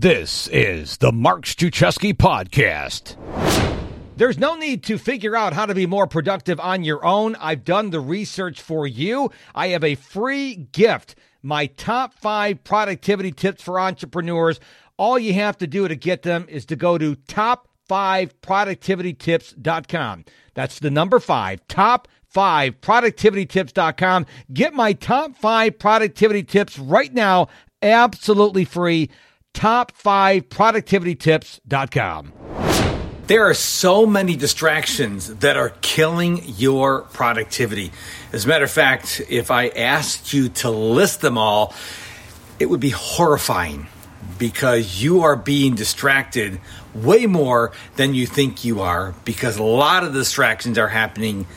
This is the Mark Struczewski Podcast. There's no need to figure out how to be more productive on your own. I've done the research for you. I have a free gift my top five productivity tips for entrepreneurs. All you have to do to get them is to go to top5productivitytips.com. That's the number five, top five productivitytips.com. Get my top five productivity tips right now, absolutely free top5productivitytips.com. There are so many distractions that are killing your productivity. As a matter of fact, if I asked you to list them all, it would be horrifying because you are being distracted way more than you think you are because a lot of distractions are happening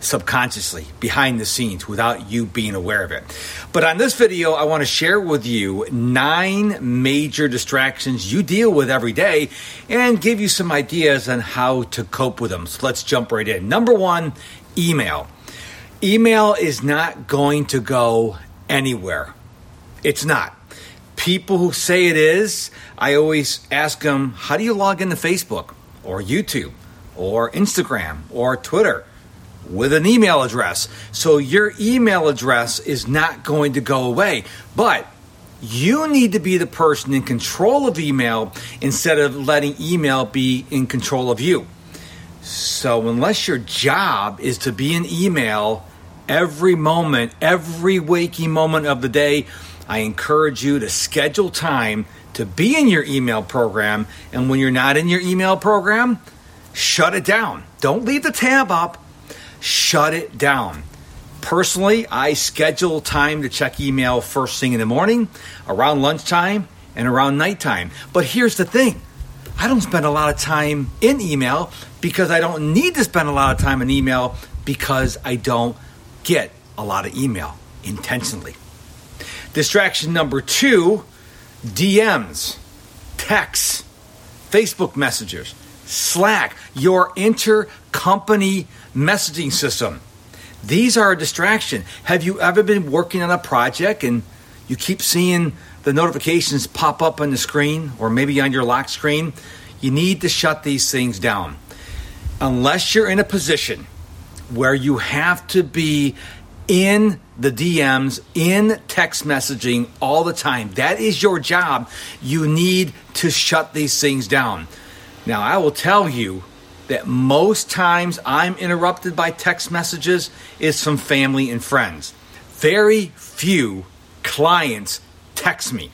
subconsciously behind the scenes without you being aware of it. But on this video, I want to share with you nine major distractions you deal with every day and give you some ideas on how to cope with them. So let's jump right in. Number one, email. Email is not going to go anywhere. It's not. People who say it is, I always ask them, how do you log into Facebook or YouTube or Instagram or Twitter? With an email address. So your email address is not going to go away. But you need to be the person in control of email instead of letting email be in control of you. So, unless your job is to be in email every moment, every waking moment of the day, I encourage you to schedule time to be in your email program. And when you're not in your email program, shut it down. Don't leave the tab up shut it down. Personally, I schedule time to check email first thing in the morning, around lunchtime, and around nighttime. But here's the thing I don't spend a lot of time in email because I don't need to spend a lot of time in email because I don't get a lot of email intentionally. Distraction number two DMs, texts, Facebook messages, Slack, your intercompany messaging system. These are a distraction. Have you ever been working on a project and you keep seeing the notifications pop up on the screen or maybe on your lock screen? You need to shut these things down. Unless you're in a position where you have to be in the DMs, in text messaging all the time, that is your job. You need to shut these things down. Now, I will tell you that most times I'm interrupted by text messages is from family and friends. Very few clients text me.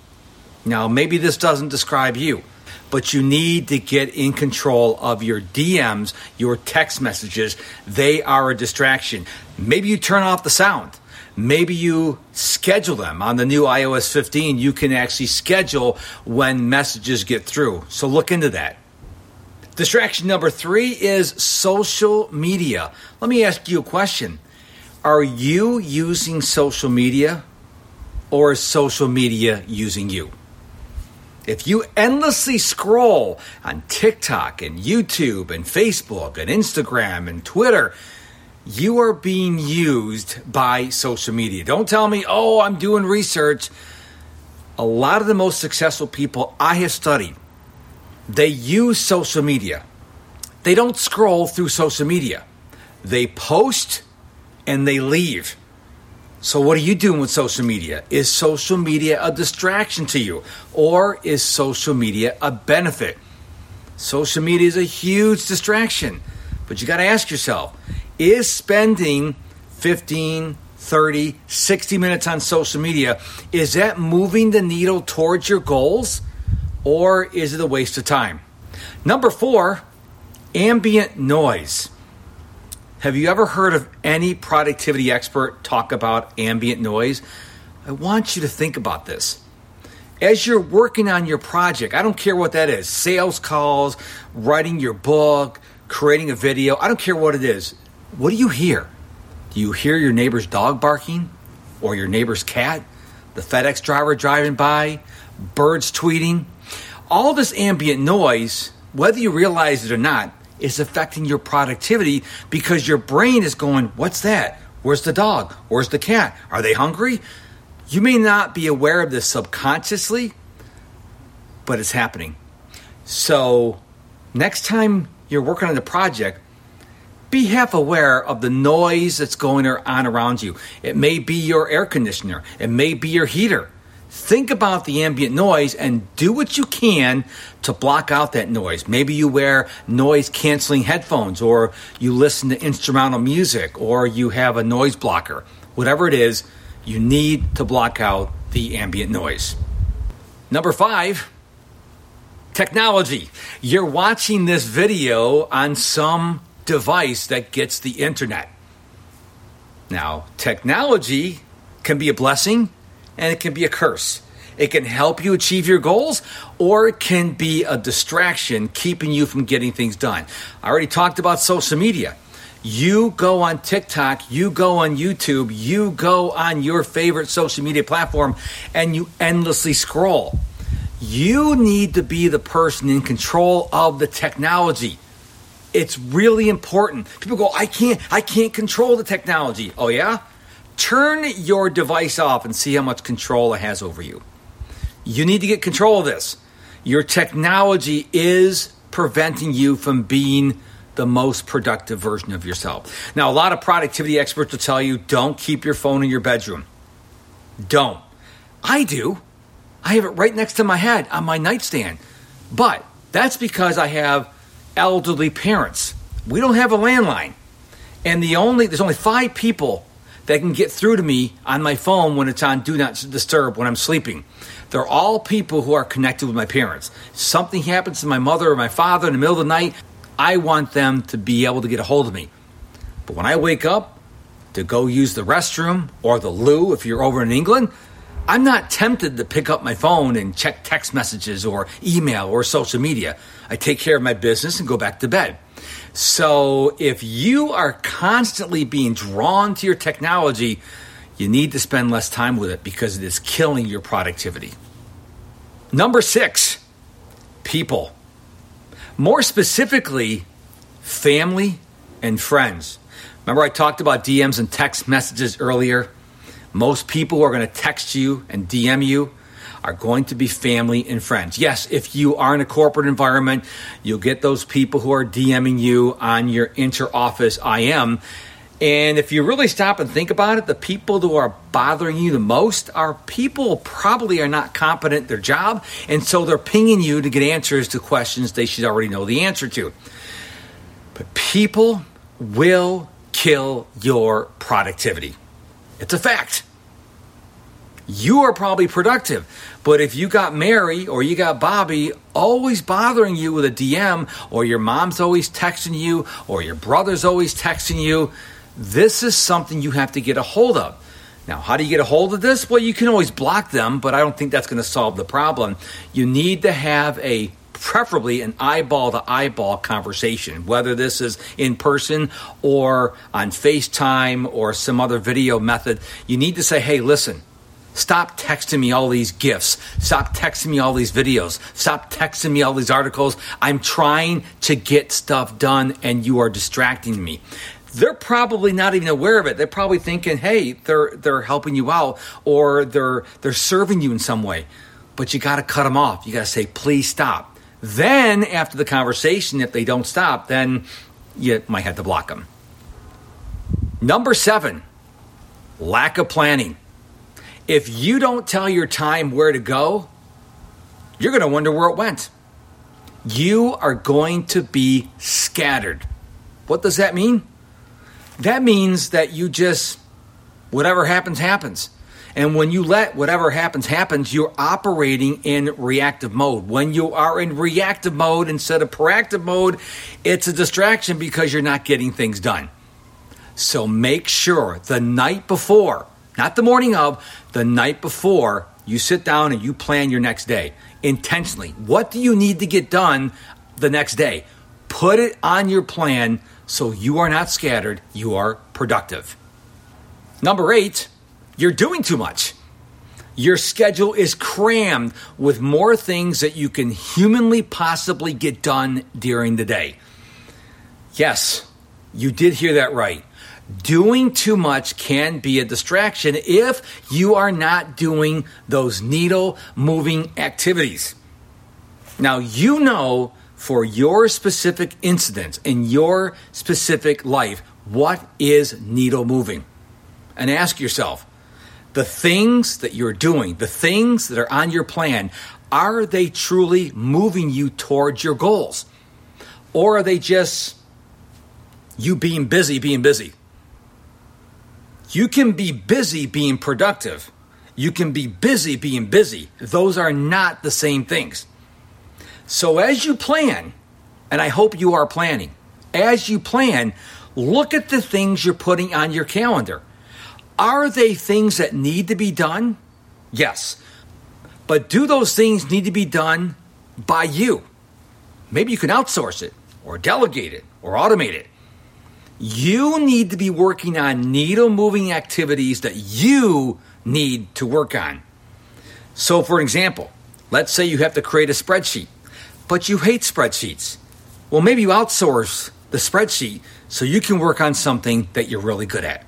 Now, maybe this doesn't describe you, but you need to get in control of your DMs, your text messages. They are a distraction. Maybe you turn off the sound. Maybe you schedule them on the new iOS 15. You can actually schedule when messages get through. So look into that. Distraction number three is social media. Let me ask you a question Are you using social media or is social media using you? If you endlessly scroll on TikTok and YouTube and Facebook and Instagram and Twitter, you are being used by social media. Don't tell me, oh, I'm doing research. A lot of the most successful people I have studied they use social media. They don't scroll through social media. They post and they leave. So, what are you doing with social media? Is social media a distraction to you or is social media a benefit? Social media is a huge distraction, but you got to ask yourself is spending 15, 30, 60 minutes on social media, is that moving the needle towards your goals? Or is it a waste of time? Number four, ambient noise. Have you ever heard of any productivity expert talk about ambient noise? I want you to think about this. As you're working on your project, I don't care what that is sales calls, writing your book, creating a video, I don't care what it is. What do you hear? Do you hear your neighbor's dog barking or your neighbor's cat? The FedEx driver driving by? Birds tweeting? All this ambient noise, whether you realize it or not, is affecting your productivity because your brain is going, What's that? Where's the dog? Where's the cat? Are they hungry? You may not be aware of this subconsciously, but it's happening. So, next time you're working on the project, be half aware of the noise that's going on around you. It may be your air conditioner, it may be your heater. Think about the ambient noise and do what you can to block out that noise. Maybe you wear noise canceling headphones, or you listen to instrumental music, or you have a noise blocker. Whatever it is, you need to block out the ambient noise. Number five, technology. You're watching this video on some device that gets the internet. Now, technology can be a blessing and it can be a curse. It can help you achieve your goals, or it can be a distraction keeping you from getting things done. I already talked about social media. You go on TikTok, you go on YouTube, you go on your favorite social media platform, and you endlessly scroll. You need to be the person in control of the technology. It's really important. People go, I can't, I can't control the technology. Oh yeah? Turn your device off and see how much control it has over you. You need to get control of this. Your technology is preventing you from being the most productive version of yourself. Now, a lot of productivity experts will tell you don't keep your phone in your bedroom. Don't. I do. I have it right next to my head on my nightstand. But that's because I have elderly parents. We don't have a landline. And the only there's only 5 people that can get through to me on my phone when it's on do not disturb when I'm sleeping. They're all people who are connected with my parents. Something happens to my mother or my father in the middle of the night, I want them to be able to get a hold of me. But when I wake up to go use the restroom or the loo if you're over in England, I'm not tempted to pick up my phone and check text messages or email or social media. I take care of my business and go back to bed. So if you are constantly being drawn to your technology, you need to spend less time with it because it is killing your productivity. Number six, people. More specifically, family and friends. Remember, I talked about DMs and text messages earlier? Most people are going to text you and DM you are going to be family and friends. Yes, if you are in a corporate environment, you'll get those people who are DMing you on your inter office IM. And if you really stop and think about it, the people who are bothering you the most are people probably are not competent at their job, and so they're pinging you to get answers to questions they should already know the answer to. But people will kill your productivity. It's a fact. You are probably productive, but if you got Mary or you got Bobby always bothering you with a DM, or your mom's always texting you, or your brother's always texting you, this is something you have to get a hold of. Now, how do you get a hold of this? Well, you can always block them, but I don't think that's going to solve the problem. You need to have a preferably an eyeball to eyeball conversation, whether this is in person or on FaceTime or some other video method. You need to say, hey, listen, Stop texting me all these gifts. Stop texting me all these videos. Stop texting me all these articles. I'm trying to get stuff done and you are distracting me. They're probably not even aware of it. They're probably thinking, "Hey, they're they're helping you out or they're they're serving you in some way." But you got to cut them off. You got to say, "Please stop." Then, after the conversation, if they don't stop, then you might have to block them. Number seven, lack of planning. If you don't tell your time where to go, you're going to wonder where it went. You are going to be scattered. What does that mean? That means that you just, whatever happens, happens. And when you let whatever happens happens, you're operating in reactive mode. When you are in reactive mode instead of proactive mode, it's a distraction because you're not getting things done. So make sure the night before, not the morning of, the night before, you sit down and you plan your next day intentionally. What do you need to get done the next day? Put it on your plan so you are not scattered, you are productive. Number eight, you're doing too much. Your schedule is crammed with more things that you can humanly possibly get done during the day. Yes, you did hear that right. Doing too much can be a distraction if you are not doing those needle moving activities. Now, you know for your specific incident in your specific life what is needle moving. And ask yourself the things that you're doing, the things that are on your plan, are they truly moving you towards your goals? Or are they just you being busy, being busy? You can be busy being productive. You can be busy being busy. Those are not the same things. So, as you plan, and I hope you are planning, as you plan, look at the things you're putting on your calendar. Are they things that need to be done? Yes. But do those things need to be done by you? Maybe you can outsource it, or delegate it, or automate it. You need to be working on needle moving activities that you need to work on. So, for example, let's say you have to create a spreadsheet, but you hate spreadsheets. Well, maybe you outsource the spreadsheet so you can work on something that you're really good at.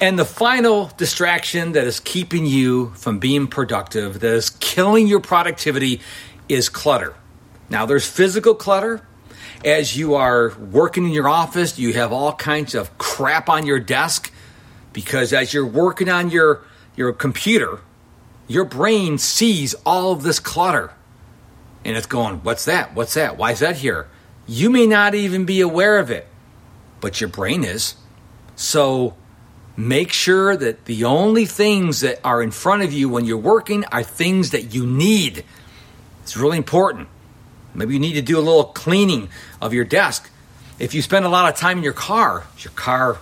And the final distraction that is keeping you from being productive, that is killing your productivity, is clutter. Now, there's physical clutter. As you are working in your office, you have all kinds of crap on your desk because as you're working on your, your computer, your brain sees all of this clutter. And it's going, What's that? What's that? Why is that here? You may not even be aware of it, but your brain is. So, Make sure that the only things that are in front of you when you're working are things that you need. It's really important. Maybe you need to do a little cleaning of your desk. If you spend a lot of time in your car, is your car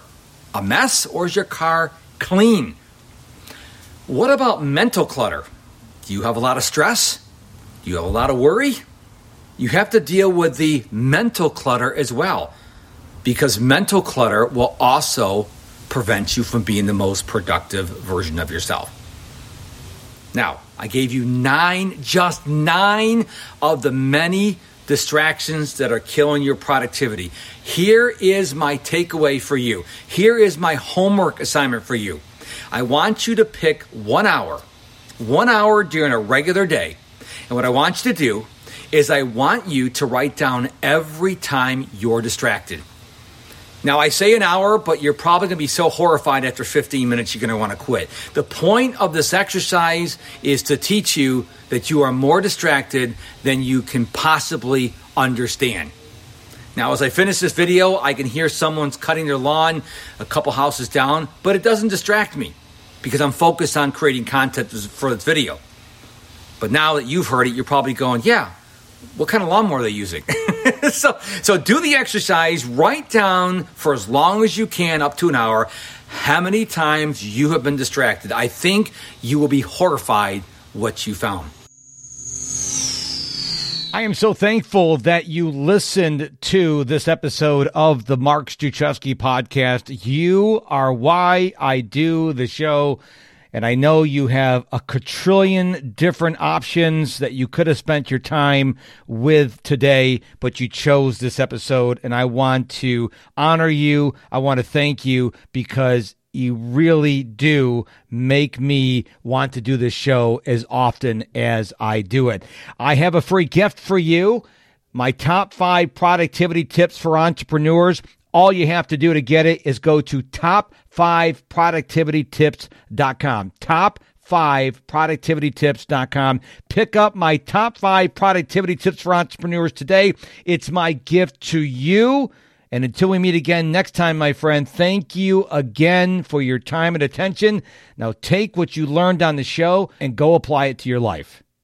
a mess or is your car clean? What about mental clutter? Do you have a lot of stress? Do you have a lot of worry? You have to deal with the mental clutter as well because mental clutter will also prevent you from being the most productive version of yourself. Now, I gave you nine, just nine of the many distractions that are killing your productivity. Here is my takeaway for you. Here is my homework assignment for you. I want you to pick one hour, one hour during a regular day. And what I want you to do is I want you to write down every time you're distracted. Now, I say an hour, but you're probably going to be so horrified after 15 minutes you're going to want to quit. The point of this exercise is to teach you that you are more distracted than you can possibly understand. Now, as I finish this video, I can hear someone's cutting their lawn a couple houses down, but it doesn't distract me because I'm focused on creating content for this video. But now that you've heard it, you're probably going, yeah, what kind of lawnmower are they using? so, so do the exercise, write down for as long as you can, up to an hour, how many times you have been distracted. I think you will be horrified what you found. I am so thankful that you listened to this episode of the Mark Struczewski podcast. You are why I do the show. And I know you have a quadrillion different options that you could have spent your time with today, but you chose this episode. And I want to honor you. I want to thank you because you really do make me want to do this show as often as I do it. I have a free gift for you. My top five productivity tips for entrepreneurs. All you have to do to get it is go to top5productivitytips.com. Top5productivitytips.com. Pick up my top five productivity tips for entrepreneurs today. It's my gift to you. And until we meet again next time, my friend, thank you again for your time and attention. Now take what you learned on the show and go apply it to your life.